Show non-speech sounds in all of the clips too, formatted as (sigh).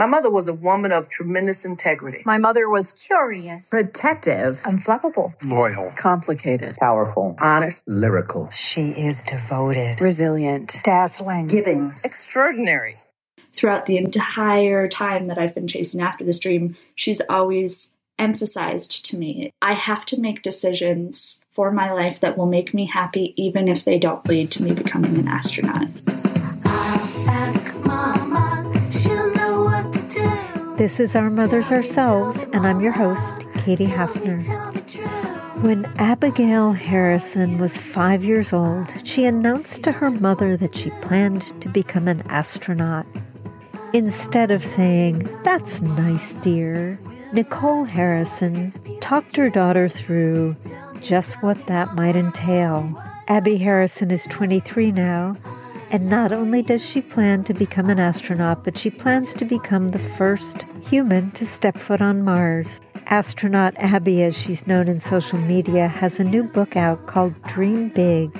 My mother was a woman of tremendous integrity. My mother was curious, protective, unflappable, loyal, complicated, powerful, honest, lyrical. She is devoted, resilient, dazzling, giving, extraordinary. Throughout the entire time that I've been chasing after this dream, she's always emphasized to me I have to make decisions for my life that will make me happy, even if they don't lead to me becoming an astronaut. This is Our Mothers Ourselves, and I'm your host, Katie Hafner. When Abigail Harrison was five years old, she announced to her mother that she planned to become an astronaut. Instead of saying, That's nice, dear, Nicole Harrison talked her daughter through just what that might entail. Abby Harrison is 23 now, and not only does she plan to become an astronaut, but she plans to become the first human to step foot on Mars. Astronaut Abby, as she's known in social media, has a new book out called Dream Big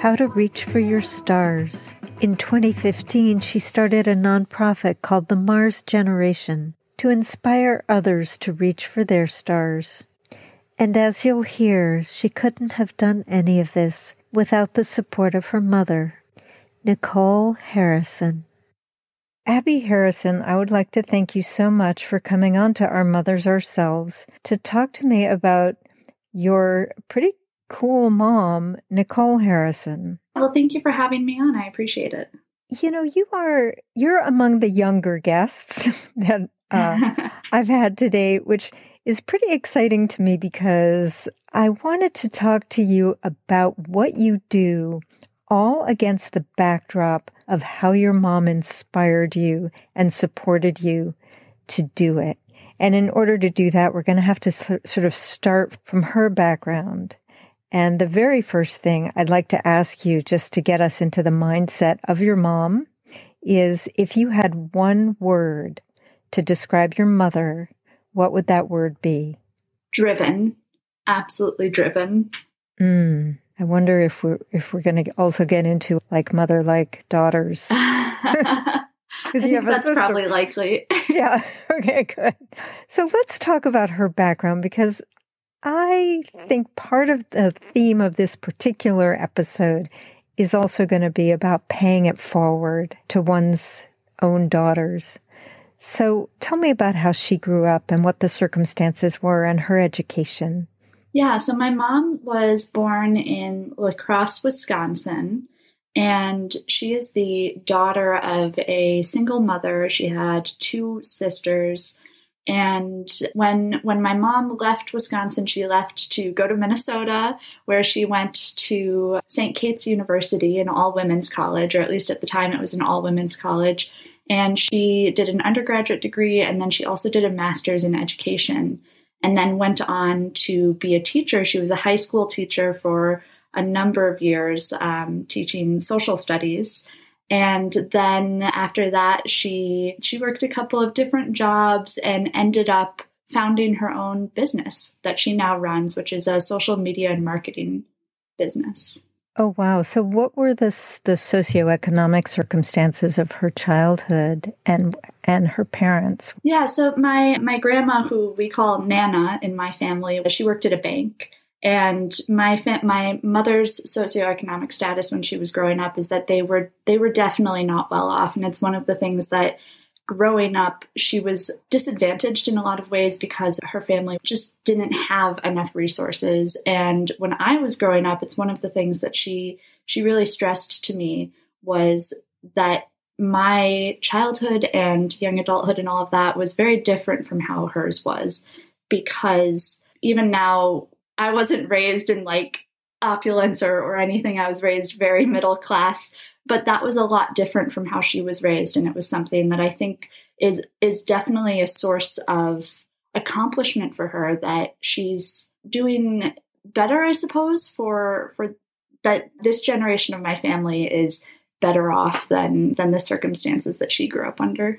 How to Reach for Your Stars. In 2015, she started a nonprofit called the Mars Generation to inspire others to reach for their stars. And as you'll hear, she couldn't have done any of this without the support of her mother, Nicole Harrison. Abby Harrison, I would like to thank you so much for coming on to Our Mothers Ourselves to talk to me about your pretty cool mom, Nicole Harrison. Well, thank you for having me on. I appreciate it. You know, you are you're among the younger guests (laughs) that uh, (laughs) I've had today, which is pretty exciting to me because I wanted to talk to you about what you do all against the backdrop of how your mom inspired you and supported you to do it. And in order to do that, we're going to have to sort of start from her background. And the very first thing I'd like to ask you, just to get us into the mindset of your mom, is if you had one word to describe your mother, what would that word be? Driven. Absolutely driven. Mm. I wonder if we're if we're going to also get into like mother like daughters. (laughs) (laughs) I think that's probably likely. (laughs) yeah. Okay. Good. So let's talk about her background because I think part of the theme of this particular episode is also going to be about paying it forward to one's own daughters. So tell me about how she grew up and what the circumstances were and her education. Yeah, so my mom was born in La Crosse, Wisconsin, and she is the daughter of a single mother. She had two sisters. And when when my mom left Wisconsin, she left to go to Minnesota, where she went to St. Kate's University, an all women's college, or at least at the time it was an all women's college. And she did an undergraduate degree, and then she also did a master's in education and then went on to be a teacher. She was a high school teacher for a number of years, um, teaching social studies. And then after that, she she worked a couple of different jobs and ended up founding her own business that she now runs, which is a social media and marketing business. Oh wow! So, what were the the socioeconomic circumstances of her childhood and and her parents? Yeah, so my my grandma, who we call Nana in my family, she worked at a bank, and my fa- my mother's socioeconomic status when she was growing up is that they were they were definitely not well off, and it's one of the things that growing up, she was disadvantaged in a lot of ways because her family just didn't have enough resources. And when I was growing up, it's one of the things that she she really stressed to me was that my childhood and young adulthood and all of that was very different from how hers was because even now I wasn't raised in like opulence or, or anything. I was raised very middle class but that was a lot different from how she was raised and it was something that i think is is definitely a source of accomplishment for her that she's doing better i suppose for for that this generation of my family is better off than than the circumstances that she grew up under.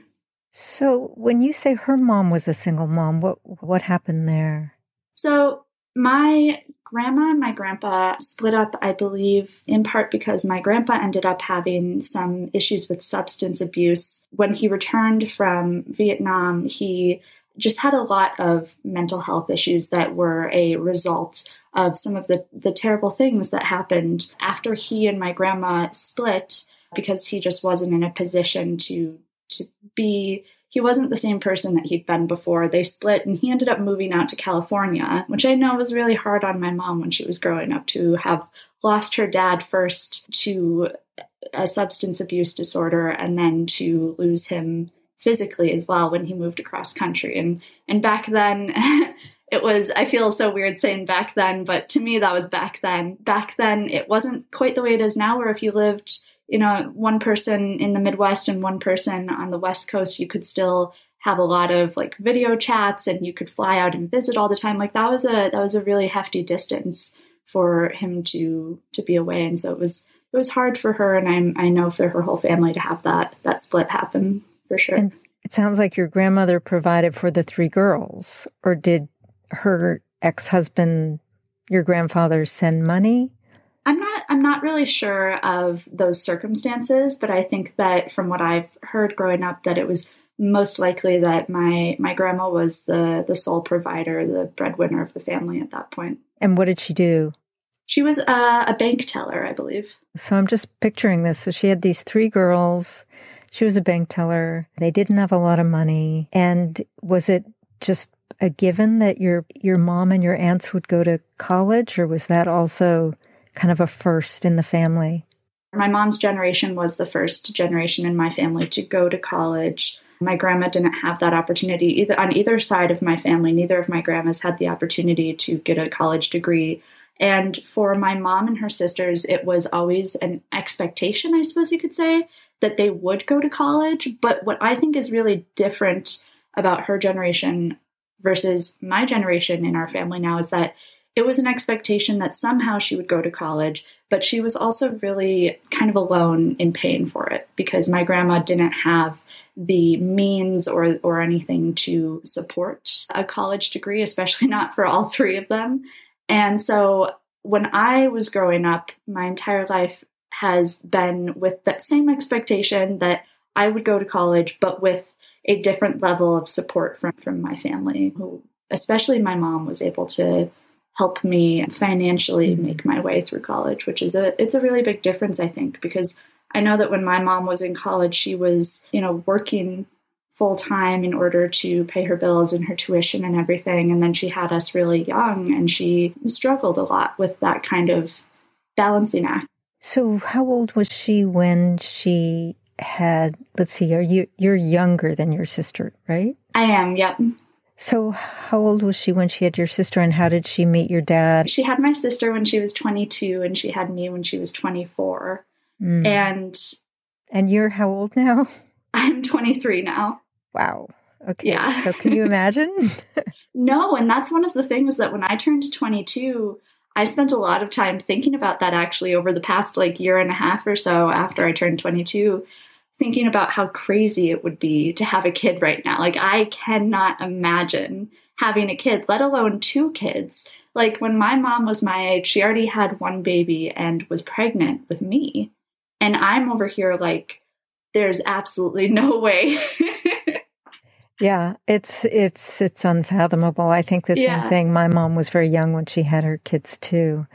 So when you say her mom was a single mom what what happened there? So my grandma and my grandpa split up, I believe, in part because my grandpa ended up having some issues with substance abuse. When he returned from Vietnam, he just had a lot of mental health issues that were a result of some of the, the terrible things that happened after he and my grandma split because he just wasn't in a position to to be he wasn't the same person that he'd been before. They split and he ended up moving out to California, which I know was really hard on my mom when she was growing up to have lost her dad first to a substance abuse disorder and then to lose him physically as well when he moved across country. And and back then (laughs) it was I feel so weird saying back then, but to me that was back then. Back then it wasn't quite the way it is now where if you lived you know, one person in the Midwest and one person on the West Coast, you could still have a lot of like video chats and you could fly out and visit all the time. Like that was a that was a really hefty distance for him to to be away. And so it was it was hard for her and I'm I know for her whole family to have that that split happen for sure. And it sounds like your grandmother provided for the three girls, or did her ex husband, your grandfather, send money? I'm not I'm not really sure of those circumstances, but I think that from what I've heard growing up that it was most likely that my my grandma was the the sole provider, the breadwinner of the family at that point. And what did she do? She was a, a bank teller, I believe. So I'm just picturing this. So she had these three girls. She was a bank teller. They didn't have a lot of money. And was it just a given that your your mom and your aunts would go to college or was that also kind of a first in the family? My mom's generation was the first generation in my family to go to college. My grandma didn't have that opportunity either on either side of my family. Neither of my grandmas had the opportunity to get a college degree. And for my mom and her sisters, it was always an expectation, I suppose you could say, that they would go to college. But what I think is really different about her generation versus my generation in our family now is that it was an expectation that somehow she would go to college, but she was also really kind of alone in paying for it because my grandma didn't have the means or or anything to support a college degree, especially (laughs) not for all three of them. And so when I was growing up, my entire life has been with that same expectation that I would go to college, but with a different level of support from from my family, who especially my mom was able to help me financially mm-hmm. make my way through college, which is a it's a really big difference I think because I know that when my mom was in college, she was, you know, working full time in order to pay her bills and her tuition and everything and then she had us really young and she struggled a lot with that kind of balancing act. So how old was she when she had let's see are you you're younger than your sister, right? I am, yep. So, how old was she when she had your sister, and how did she meet your dad? She had my sister when she was 22, and she had me when she was 24. Mm. And and you're how old now? (laughs) I'm 23 now. Wow. Okay. Yeah. so, can you imagine? (laughs) no, and that's one of the things that when I turned 22, I spent a lot of time thinking about that actually over the past like year and a half or so after I turned 22 thinking about how crazy it would be to have a kid right now. Like, I cannot imagine having a kid, let alone two kids. Like, when my mom was my age, she already had one baby and was pregnant with me. And I'm over here like, there's absolutely no way. (laughs) yeah, it's it's it's unfathomable. I think the yeah. same thing. My mom was very young when she had her kids too.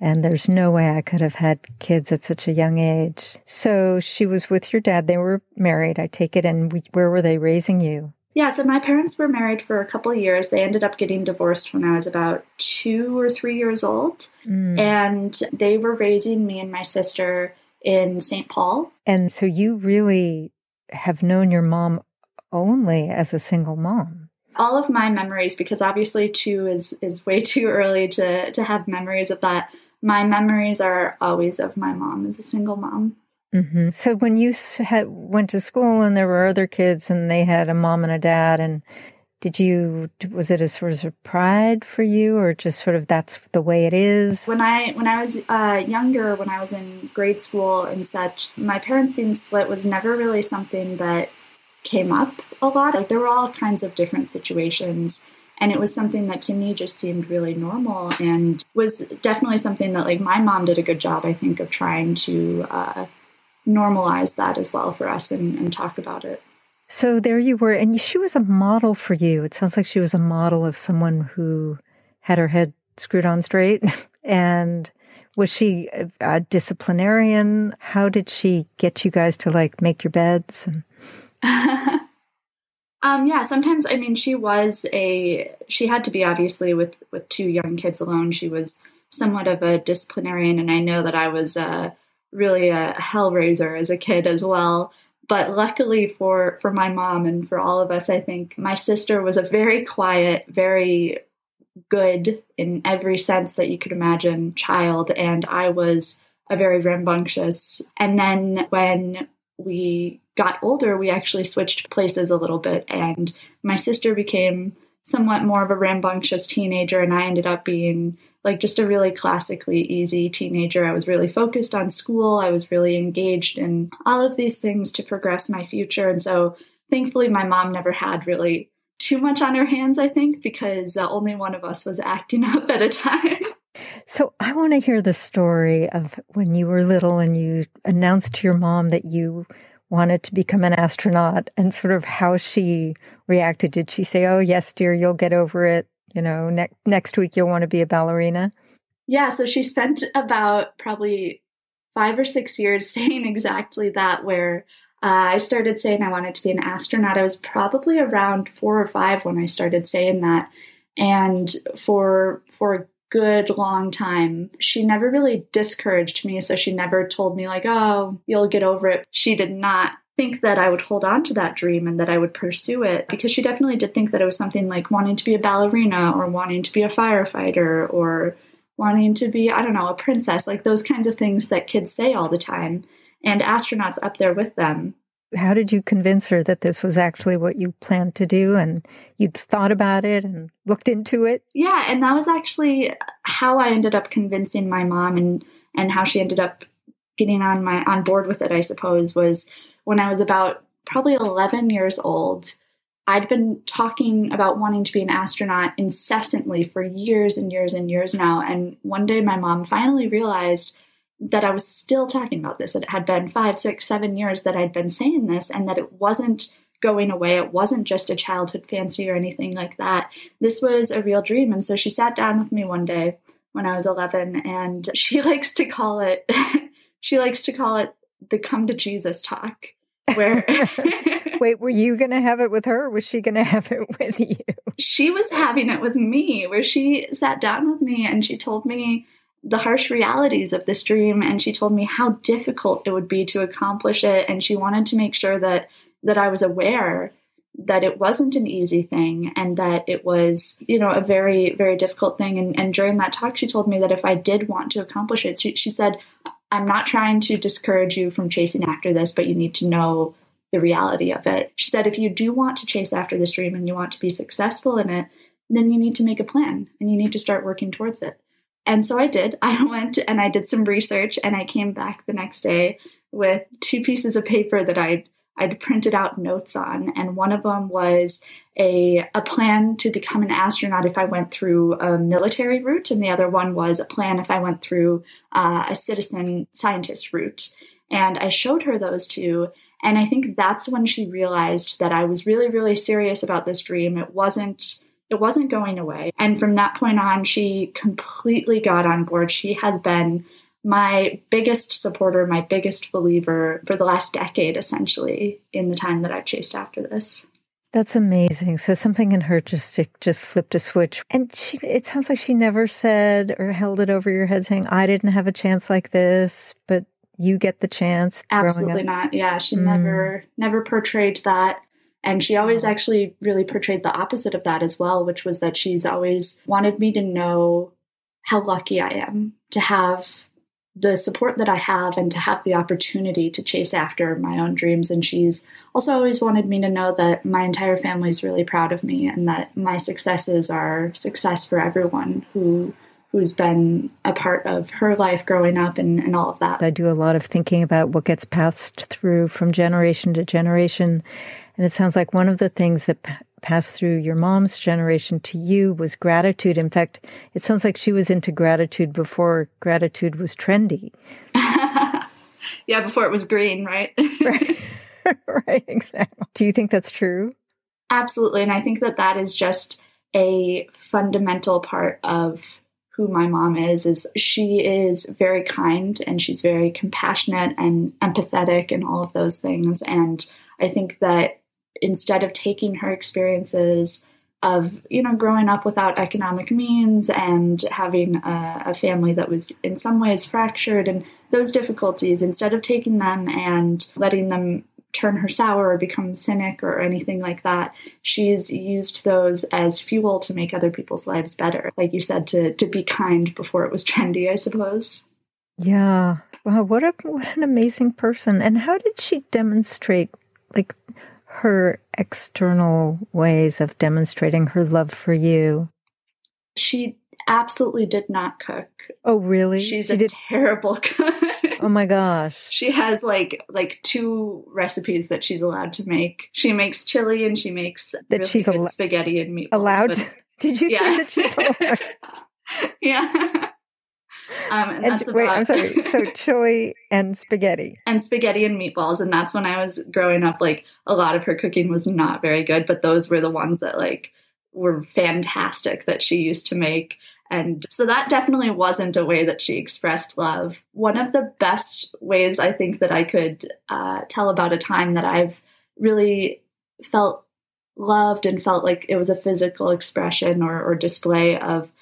And there's no way I could have had kids at such a young age. So she was with your dad. They were married, I take it. And we, where were they raising you? Yeah, so my parents were married for a couple of years. They ended up getting divorced when I was about two or three years old. Mm. And they were raising me and my sister in St. Paul. And so you really have known your mom only as a single mom all of my memories because obviously two is is way (laughs) too early to to have memories of that my memories are always of my mom as a single mom. Mm-hmm. So when you had, went to school and there were other kids and they had a mom and a dad, and did you was it a sort of pride for you, or just sort of that's the way it is? When I when I was uh, younger, when I was in grade school and such, my parents being split was never really something that came up a lot. Like there were all kinds of different situations and it was something that to me just seemed really normal and was definitely something that like my mom did a good job i think of trying to uh, normalize that as well for us and, and talk about it. So there you were and she was a model for you. It sounds like she was a model of someone who had her head screwed on straight. (laughs) And was she a disciplinarian? How did she get you guys to like make your beds and (laughs) Um, yeah, sometimes I mean she was a she had to be obviously with with two young kids alone. She was somewhat of a disciplinarian, and I know that I was uh, really a hellraiser as a kid as well. But luckily for for my mom and for all of us, I think my sister was a very quiet, very good in every sense that you could imagine child, and I was a very rambunctious. And then when we got older, we actually switched places a little bit, and my sister became somewhat more of a rambunctious teenager, and I ended up being like just a really classically easy teenager. I was really focused on school, I was really engaged in all of these things to progress my future, and so thankfully, my mom never had really too much on her hands, I think, because uh, only one of us was acting (laughs) up at a time. So I want to hear the story of when you were little and you announced to your mom that you wanted to become an astronaut and sort of how she reacted. Did she say, "Oh, yes, dear, you'll get over it. You know, next next week you'll want to be a ballerina"? Yeah, so she spent about probably 5 or 6 years (laughs) saying exactly that where uh, I started saying I wanted to be an astronaut. I was probably around 4 or 5 when I started saying that. And for for good long time. She never really discouraged me, so she never told me, like, oh, you'll get over it. She did not think that I would hold on to that dream and that I would pursue it because she definitely did think that it was something like wanting to be a ballerina or wanting to be a firefighter or wanting to be, I don't know, a princess, like those kinds of things that kids say all the time. And astronauts up there with them how did you convince her that this was actually what you planned to do and you'd thought about it and looked into it? Yeah, and that was actually how I ended up convincing my mom and and how she ended up getting on my on board with it, I suppose, was when I was about probably 11 years old. I'd been talking about wanting to be an astronaut incessantly for years and years and years now. And one day my mom finally realized that I was still talking about this. It had been five, six, seven years that I'd been saying this, and that it wasn't going away. It wasn't just a childhood fancy or anything like that. This was a real dream. And so she sat down with me one day when I was 11, and she (laughs) likes to call it, (laughs) she likes to call it the come to Jesus talk. Where (laughs) wait, were you going to have it with her? was she going to have it with you? She was having it with me, where she sat down with me and she told me the harsh realities of this dream and she told me how difficult it would be to accomplish it and she wanted to make sure that that I was aware that it wasn't an easy thing and that it was you know a very very difficult thing. And, and during that talk she told me that if i did want to accomplish it she, she said i'm not trying to discourage you from chasing after this but you need to know the reality of it. She said if you do want to chase after this dream and you want to be successful in it then you need to make a plan and you need to start working towards it and so I did. (laughs) I went and I did some research and I came back the next day with two pieces of paper that I'd I'd printed out notes on, and one of them was a, a plan to become an astronaut if I went through a military route, and the other one was a plan if I went through uh, a citizen scientist route. And I showed her those two, and I think that's when she realized that I was really, really serious about this dream. It wasn't it wasn't going away. And from that point on, she completely got on board. She has been my biggest supporter, my biggest believer for the last decade, essentially, in the time that I've chased after this. That's amazing. So something in her just just flipped a switch, and she. It sounds like she never said or held it over your head, saying, "I didn't have a chance like this," but you get the chance. Absolutely not. Yeah, she mm. never never portrayed that. And she always actually really portrayed the opposite of that as well, which was that she's always wanted me to know how lucky I am to have the support that I have and to have the opportunity to chase after my own dreams. And she's also always wanted me to know that my entire family is really proud of me and that my successes are success for everyone who who's been a part of her life growing up and, and all of that. I do a lot of thinking about what gets passed through from generation to generation and it sounds like one of the things that p- passed through your mom's generation to you was gratitude. In fact, it sounds like she was into gratitude before gratitude was trendy. (laughs) yeah, before it was green, right? (laughs) right. (laughs) right, exactly. Do you think that's true? Absolutely. And I think that that is just a fundamental part of who my mom is is she is very kind and she's very compassionate and empathetic and all of those things and i think that instead of taking her experiences of you know growing up without economic means and having a, a, family that was in some ways fractured and those difficulties instead of taking them and letting them turn her sour or become cynic or anything like that. She's used those as fuel to make other people's lives better. Like you said, to to be kind before it was (laughs) trendy, I suppose. Yeah. Wow, what a what an amazing person. And how did she demonstrate like her external ways of demonstrating her love for you? She absolutely did not cook. Oh, really? She's she a did... terrible (laughs) cook. Oh my gosh. She has like like two recipes that she's allowed to make. She makes chili and she makes that really she's al- spaghetti and meatballs. Allowed? But, (laughs) Did you yeah. say that she's (laughs) allowed? yeah. Um, and, and wait, I'm sorry. (laughs) So chili and spaghetti, and spaghetti and meatballs, and that's when I was growing up. Like a lot of her cooking was not very good, but those were the ones that like were fantastic that she used to make. And so that definitely wasn't a way that she expressed love. One of the best ways I think that I could uh, tell about a time that I've really felt loved and felt like it was a physical expression or, or display of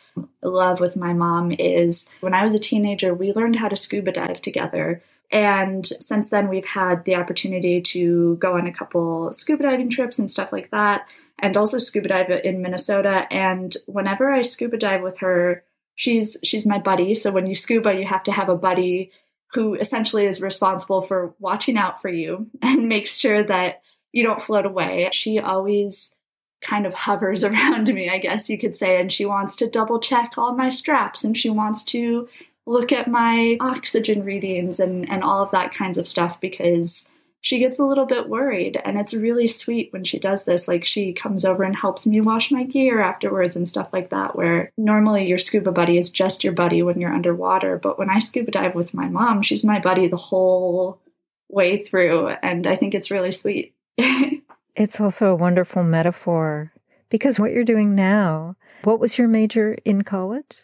love with my mom is when I was a teenager, we learned how to scuba dive together. And since then, we've had the opportunity to go on a couple scuba diving trips and stuff like that and also scuba dive in Minnesota. And whenever I scuba dive with her, she's she's my buddy. So when you scuba, you have to have a buddy who essentially is responsible for watching out for you (laughs) and makes sure that you don't float away. She always kind of hovers (laughs) around me, I guess you could say, and she wants to double check all my straps and she wants to look at my oxygen readings and and all of that kinds of stuff because she gets a little bit worried and it's really sweet when she does this. Like she comes over and helps me wash my gear afterwards and stuff like that where normally your scuba buddy is just your buddy when you're underwater but when i scuba dive with my mom she's my buddy the whole way through and i think it's really sweet (laughs) it's also a wonderful metaphor because what you're doing now what was your major in college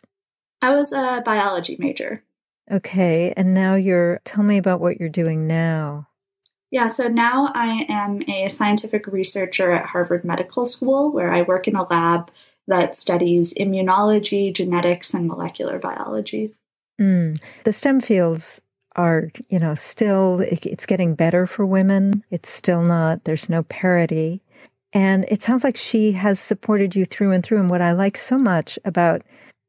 i was a biology major okay and now you're tell me about what you're doing now yeah, so now I am a scientific researcher at Harvard Medical School, where I work in a lab that studies immunology, genetics, and molecular biology. Mm. The STEM fields are, you know, still, it's getting better for women. It's still not, there's no parity. And it sounds like she has supported you through and through. And what I like so much about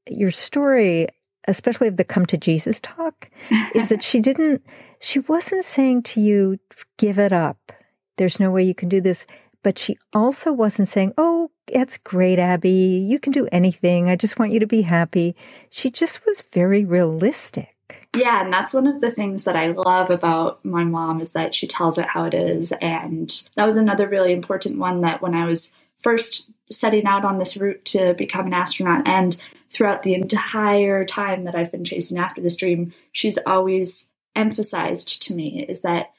your story, especially of the come to Jesus talk, is that she didn't she wasn't saying to you, give it up. There's no way you can do this. But she also wasn't saying, oh, it's great, Abby. You can do anything. I just want you to be happy. She just was very realistic. Yeah, and that's one of the things that I love about my mom is that she tells it how it is. And that was another really important one that when I was first setting out on this route to become an astronaut and throughout the entire time that I've been chasing after this dream, she's always emphasized to me is that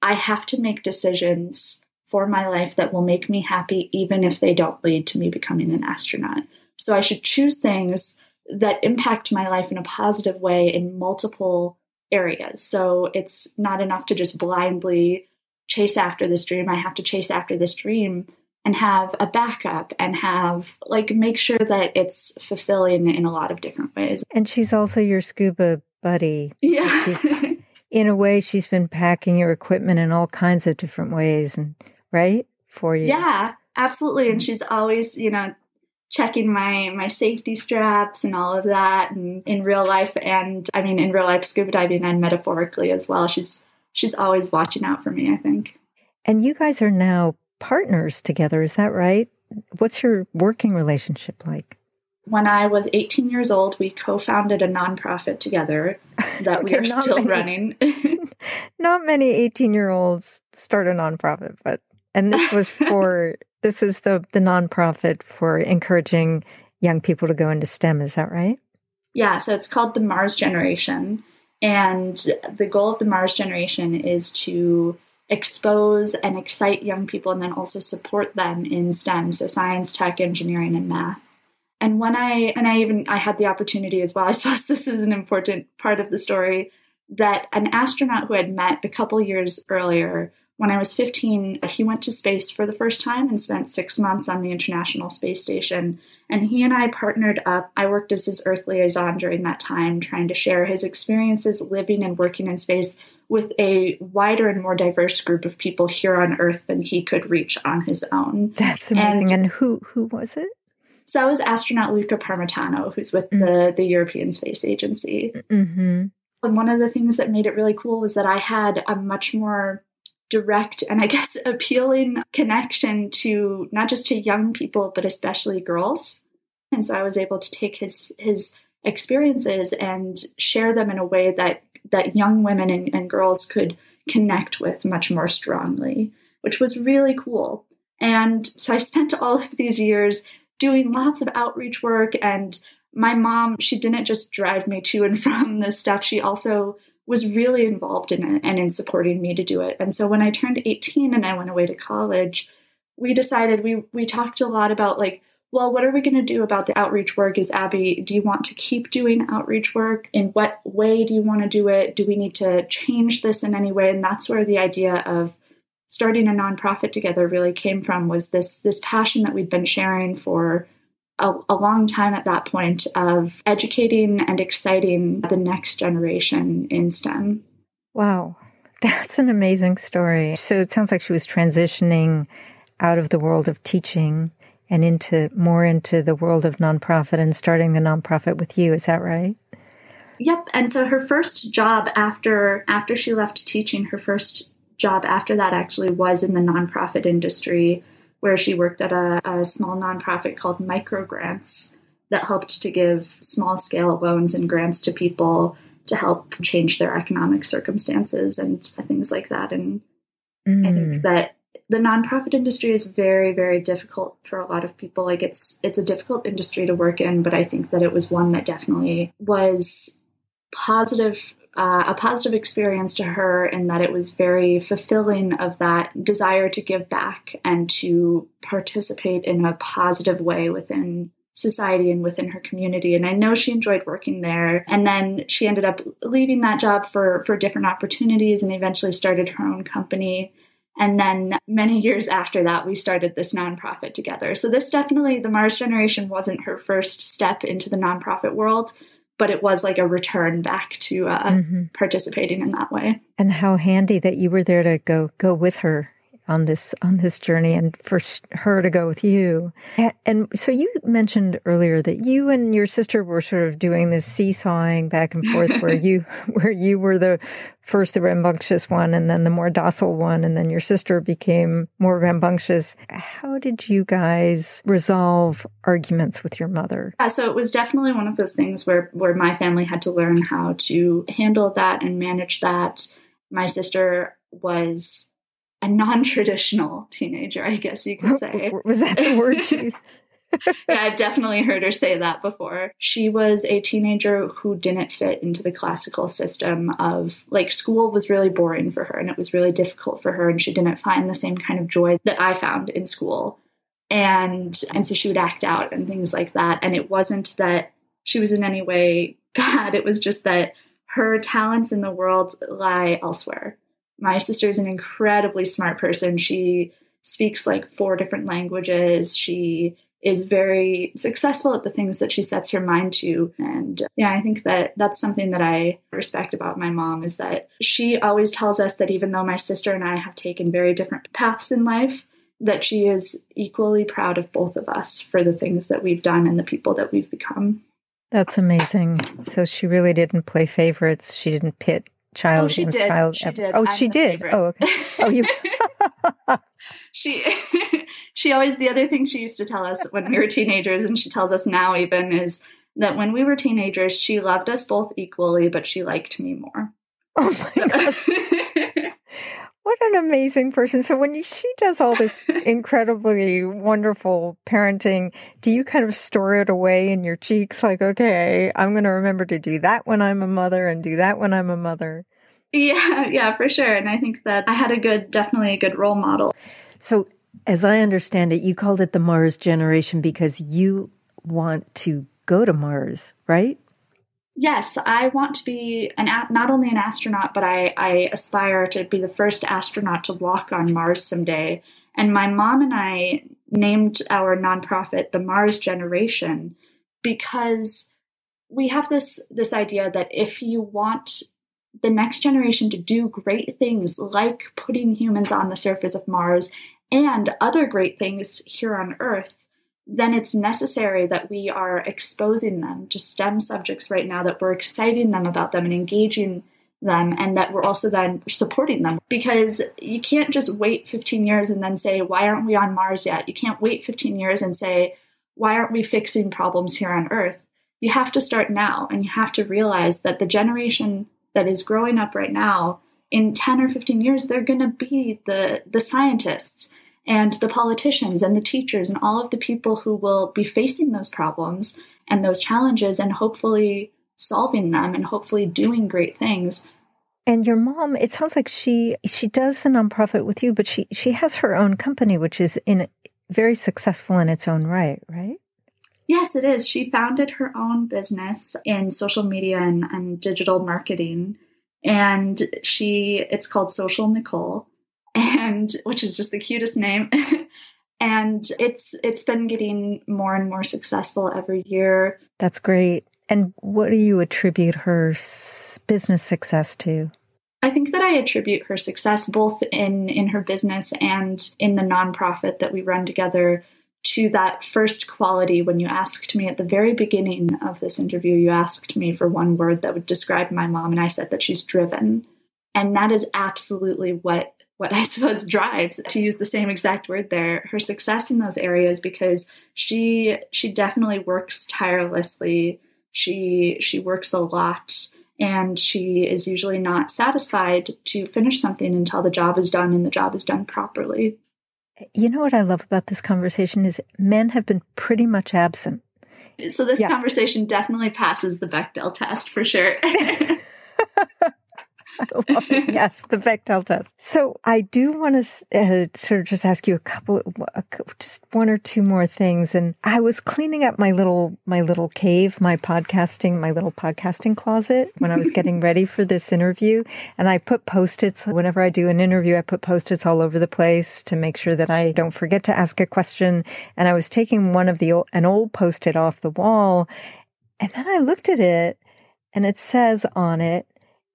I have to make decisions for my life that will make me happy, even if they don't lead to me becoming an astronaut. So I should choose things that impact my life in a positive way in multiple areas. So it's not enough to just blindly chase after this dream. I have to chase after this dream and have a backup and have like make sure that it's fulfilling in a lot of different ways. And she's also your scuba buddy. Yeah. She's, (laughs) in a way, she's been packing your equipment in all kinds of different ways, and right for you. Yeah, absolutely. And mm-hmm. she's always, you know, checking my my safety straps and all of that, and in real life, and I mean, in real life, scuba diving and metaphorically as well. She's she's always watching out for me. I think. And you guys are now partners together. Is that right? What's your working relationship like? when I was 18 years old, we co founded a nonprofit together (laughs) that okay, we are still many, running. (laughs) (laughs) not many 18 year olds start a nonprofit, but, and this was for this is the the nonprofit for encouraging young people to go into STEM. Is that right? Yeah. So it's called the Mars Generation, and the goal of the Mars Generation is to expose and excite young people, and then also support them in STEM, so science, tech, engineering, and math. And when I and I even I had the opportunity as well. (laughs) I suppose this is an important part of the story that an astronaut who had met a couple years earlier when I was 15, he went to space for the first time and spent six months on the International Space Station. And he and I partnered up. I worked as his Earth liaison during that time, trying to share his experiences living and working in space with a wider and more diverse group of people here on Earth than he could reach on his own. That's amazing. And, and who who was it? So that was astronaut Luca Parmitano, who's with mm-hmm. the, the European Space Agency. Mm-hmm. And one of the things that made it really cool was that I had a much more direct and I guess (laughs) appealing connection to not just to young people, but especially girls. And so I was able to take his his experiences and share them in a way that that young women and, and girls could connect with much more strongly, which was really cool. And so I spent (laughs) all of these years doing lots of outreach work and my mom, she didn't just drive me to and (laughs) from this stuff. She also was really involved in it and in supporting me to do it. And so when I turned 18 and I went away to college, we decided we we talked a lot about like, well, what are we going to do about the outreach work? Is Abby, do you want to keep doing outreach work? In what way do you want to do it? Do we need to change this in any way? And that's where the idea of starting a nonprofit together really came from was this this passion that we'd been sharing for a, a, long time at that point of educating and exciting the next generation in STEM. Wow, that's an amazing story. So it sounds like she was transitioning out of the world of teaching and into more into the world of nonprofit and starting the nonprofit with you. Is that right? Yep. And so her first job after after she left teaching, her first job after that actually was in the nonprofit industry where she worked at a, a small nonprofit called Microgrants that helped to give small scale loans and grants to people to help change their economic circumstances and things like that. And mm. I think mm. that the nonprofit industry is very, very difficult for a lot of people. Like it's it's a difficult industry to work in, but I think that it was one that definitely was positive uh, a positive experience to her in that it was very fulfilling of that desire to give back and to participate in a positive way within society and within her community. And i know she enjoyed working there. And then she ended up leaving that job for for different opportunities and eventually started her own company. And then many years after that we started this nonprofit together. So this definitely the mars generation wasn't her first step into the nonprofit world but it was like a return back to uh, mm-hmm. participating in that way. And how handy that you were there to go go with her on this on this journey and for her to go with you. And so you mentioned earlier that you and your sister were sort of doing this seesawing back and forth (laughs) where you where you were the first the rambunctious one and then the more docile one and then your sister became more rambunctious. How did you guys resolve arguments with your mother? Yeah, so it was definitely one of those things where where my family had to learn how to handle that and manage that. My sister was a non-traditional teenager, I guess you could say. (laughs) Was that the word she used? (laughs) yeah, I've definitely heard her say that before. She was a teenager who didn't fit into the classical system of like school was really boring for her and it was really difficult for her and she didn't find the same kind of joy that I found in school. And and so she would act out and things like that. And it wasn't that she was in any way (laughs) bad, it was just that her talents in the world lie elsewhere my sister is an incredibly smart person. She speaks like four different languages. She is very successful at the things that she sets her mind to. And yeah, I think that that's something that I respect about my mom is that she always tells us that even though my sister and I have taken very different paths in life, that she is equally proud of both of us for the things that we've done and the people that we've become. That's amazing. So she really didn't play favorites. She didn't pit Oh, child oh, she did. child she did. oh I'm she did favorite. oh okay oh you (laughs) she (laughs) she always the other thing she used to tell us when we were teenagers and she tells us now even is that when we were teenagers she loved us both equally but she liked me more oh my so. gosh (laughs) What an amazing person. So when she does all this (laughs) incredibly wonderful parenting, do you kind of store it away in your cheeks like, okay, I'm going to remember to do that when I'm a mother and do that when I'm a mother? Yeah, yeah, for sure. And I think that I had a good, definitely a good role model. So as I understand it, you called it the Mars generation because you want to go to Mars, right? Yes, I want to be an not only an astronaut, but I, I aspire to be the first astronaut to walk on Mars someday. And my mom and I named our nonprofit the Mars Generation because we have this this idea that if you want the next generation to do great things like putting humans on the surface of Mars and other great things here on Earth, then it's necessary that we are exposing them to STEM subjects right now, that we're exciting them about them and engaging them, and that we're also then supporting them. Because you can't just wait 15 years and then say, why aren't we on Mars yet? You can't wait 15 years and say, why aren't we fixing problems here on Earth? You have to start now, and you have to realize that the generation that is growing up right now, in 10 or 15 years, they're going to be the, the scientists and the politicians and the teachers and all of the people who will be facing those problems and those challenges and hopefully solving them and hopefully doing great things. And your mom it sounds like she she does the nonprofit with you but she she has her own company which is in very successful in its own right right? Yes it is. She founded her own business in social media and, and digital marketing. And she it's called social nicole and which is just the cutest name. (laughs) and it's it's been getting more and more successful every year. That's great. And what do you attribute her business success to? I think that I attribute her success both in in her business and in the nonprofit that we run together to that first quality when you asked me at the very beginning of this interview you asked me for one word that would describe my mom and I said that she's driven. And that is absolutely what what I (laughs) suppose drives to use the same exact word there her success in those areas because she she definitely works tirelessly she she works a lot and she is usually not satisfied to finish something until the job is done and the job is done properly you know what i love about this conversation is men have been pretty much absent so this yeah. conversation definitely passes the bechdel test for sure I love it. (laughs) Yes, the Bechdel test. So I do want to uh, sort of just ask you a couple, just one or two more things. And I was cleaning up my little, my little cave, my podcasting, my little podcasting closet when I was (laughs) getting ready for this interview. And I put post-its whenever I do an interview, I put post-its all over the place to make sure that I don't forget to ask a question. And I was taking one of the, an old post-it off the wall. And then I looked at it and it says on it,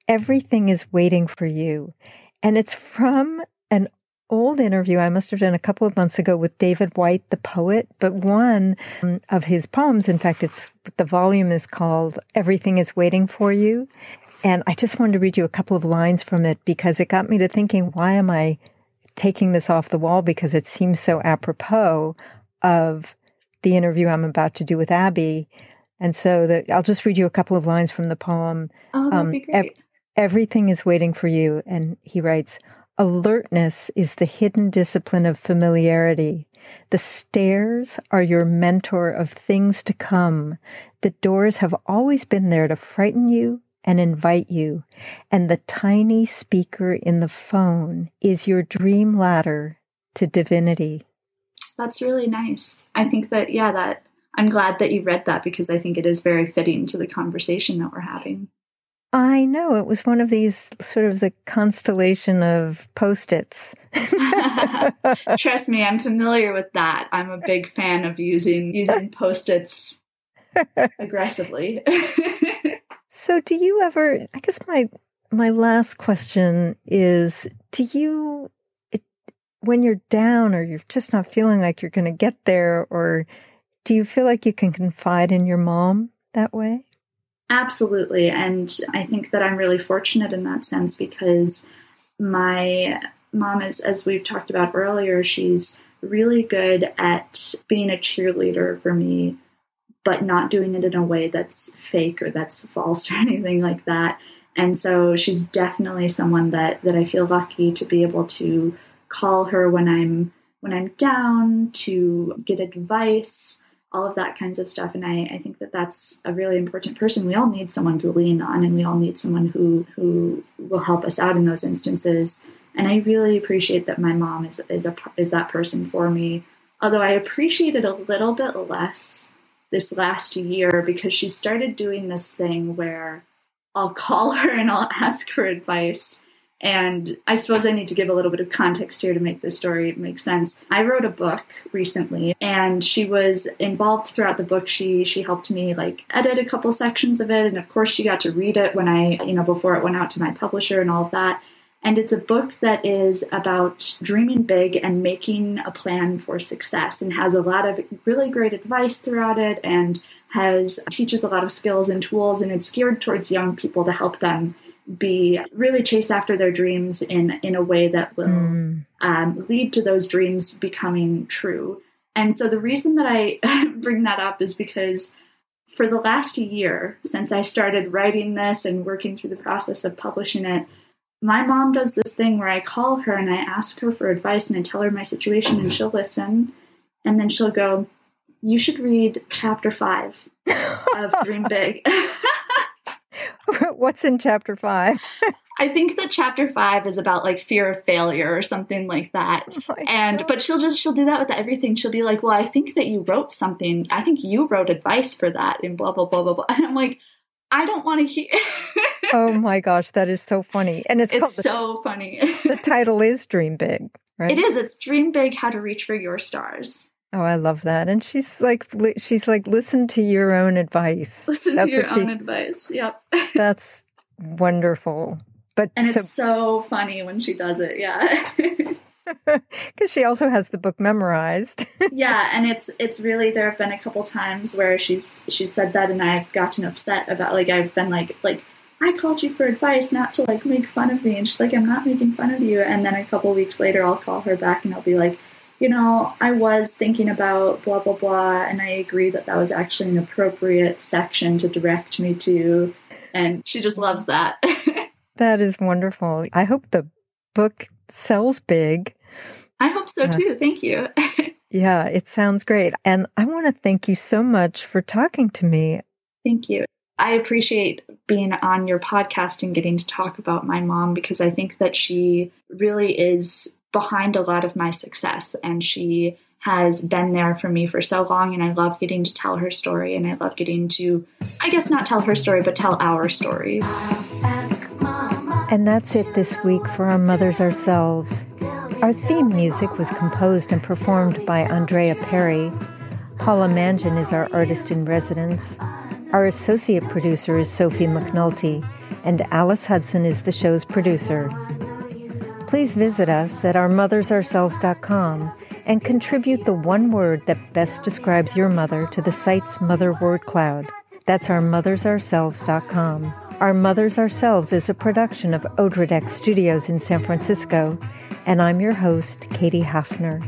everything is waiting for you. And it's from an old interview I must have done a couple of months ago with David Whyte, the poet, but one of his poems, in fact, it's the volume is called Everything is Waiting for You. And I just wanted to read you a couple of lines from it because it got me to thinking, why am I taking this off the wall? Because it seems so apropos of the interview I'm about to do with Abby. And so the, I'll just read you a couple of lines from the poem. Oh, that'd um, be great. Everything is waiting for you. And he writes, Alertness is the hidden discipline of familiarity. The stairs are your mentor of things to come. The doors have always been there to frighten you and invite you. And the tiny speaker in the phone is your dream ladder to divinity. That's really nice. I think that, yeah, that I'm glad that you read that because I think it is very fitting to the conversation that we're having. I know it was one of these sort of the constellation of post-its. (laughs) Trust me, I'm familiar with that. I'm a big fan of using using post-its (laughs) aggressively. (laughs) so do you ever I guess my my last question is do you it, when you're down or you're just not feeling like you're going to get there or do you feel like you can confide in your mom that way? Absolutely. And I think that I'm really fortunate in that sense because my mom is, as we've talked about earlier, she's really good at being a cheerleader for me, but not doing it in a way that's fake or that's false (laughs) or anything like that. And so she's definitely someone that that I feel lucky to be able to call her when I'm when I'm down, to get advice, all of that kinds of stuff. And I, I think that that's a really important person. We all need someone to lean on, and we all need someone who who will help us out in those instances. And I really appreciate that my mom is is a is that person for me. Although I appreciate it a little bit less this last year because she started doing this thing where I'll (laughs) call her and I'll ask for advice and I suppose I need to give a little bit of context here to make this story make sense. I wrote a book recently and she was involved throughout the book. She she helped me like edit a couple sections of it and of course she got to read it when I, you know, before it went out to my publisher and all of that. And it's a book that is about dreaming big and making a plan for success and has a lot of really great advice throughout it and has teaches a lot of skills and tools and it's geared towards young people to help them be really chase after their dreams in in a way that will mm. um, lead to those dreams becoming true. And so the reason that I (laughs) bring that up is because for the last year since I started writing this and working through the process of publishing it, my mom does this thing where I call her and I ask her for advice and I tell her my situation and she'll listen and then she'll go, "You should read chapter 5 (laughs) of Dream Big." (laughs) (laughs) What's in chapter five? I think that chapter five is about like fear of failure or something like that. Oh and God. but she'll just she'll do that with everything. She'll be like, "Well, I think that you wrote something. I think you wrote advice for that." And blah blah blah blah blah. (laughs) And I'm like, I don't want to hear. (laughs) oh my gosh, that is so funny, and it's, it's so funny. the title is Dream Big, right? It is. It's Dream Big: How to Reach for Your Stars. Oh, I love that. And she's like, she's like, listen to your own advice. Listen that's to your own advice. Yep. that's wonderful. But and so, it's so funny when she does it. Yeah. (laughs) (laughs) Because she also has the book memorized. (laughs) yeah, and it's it's really there have been a couple times where she's she's said that, and I've gotten upset about like I've been like like I called you for advice, not to like make fun of me, and she's like I'm not making fun of you, and then a couple weeks later I'll call her back and I'll be like you know, I was thinking about blah, blah, blah, and I agree that that was actually an appropriate section to direct me to. And she just loves that. (laughs) that is wonderful. I hope the book sells big. I hope so too. Uh, thank you. (laughs) yeah, it sounds great. And I want to thank you so much for talking to me. Thank you. I appreciate being on your podcast and getting to talk about my mom because I think that she really is behind a lot of my success. And she has been there for me for so long. And I love getting to tell her story. And I love getting to, I guess, not tell her story, but tell our story. And that's it this week for Our Mothers Ourselves. Our theme music was composed and performed by Andrea Perry. Paula Mangan is our artist in residence. Our associate producer is Sophie McNulty, and Alice Hudson is the show's producer please visit us at ourmothersourselves.com and contribute the one word that best describes your mother to the site's mother word cloud. That's ourmothersourselves.com. Our Mothers Ourselves is a production of Odredeck Studios in San Francisco, and I'm your host, Katie Hafner.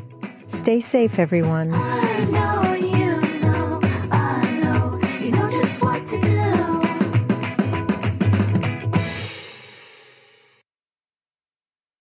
Stay safe, everyone.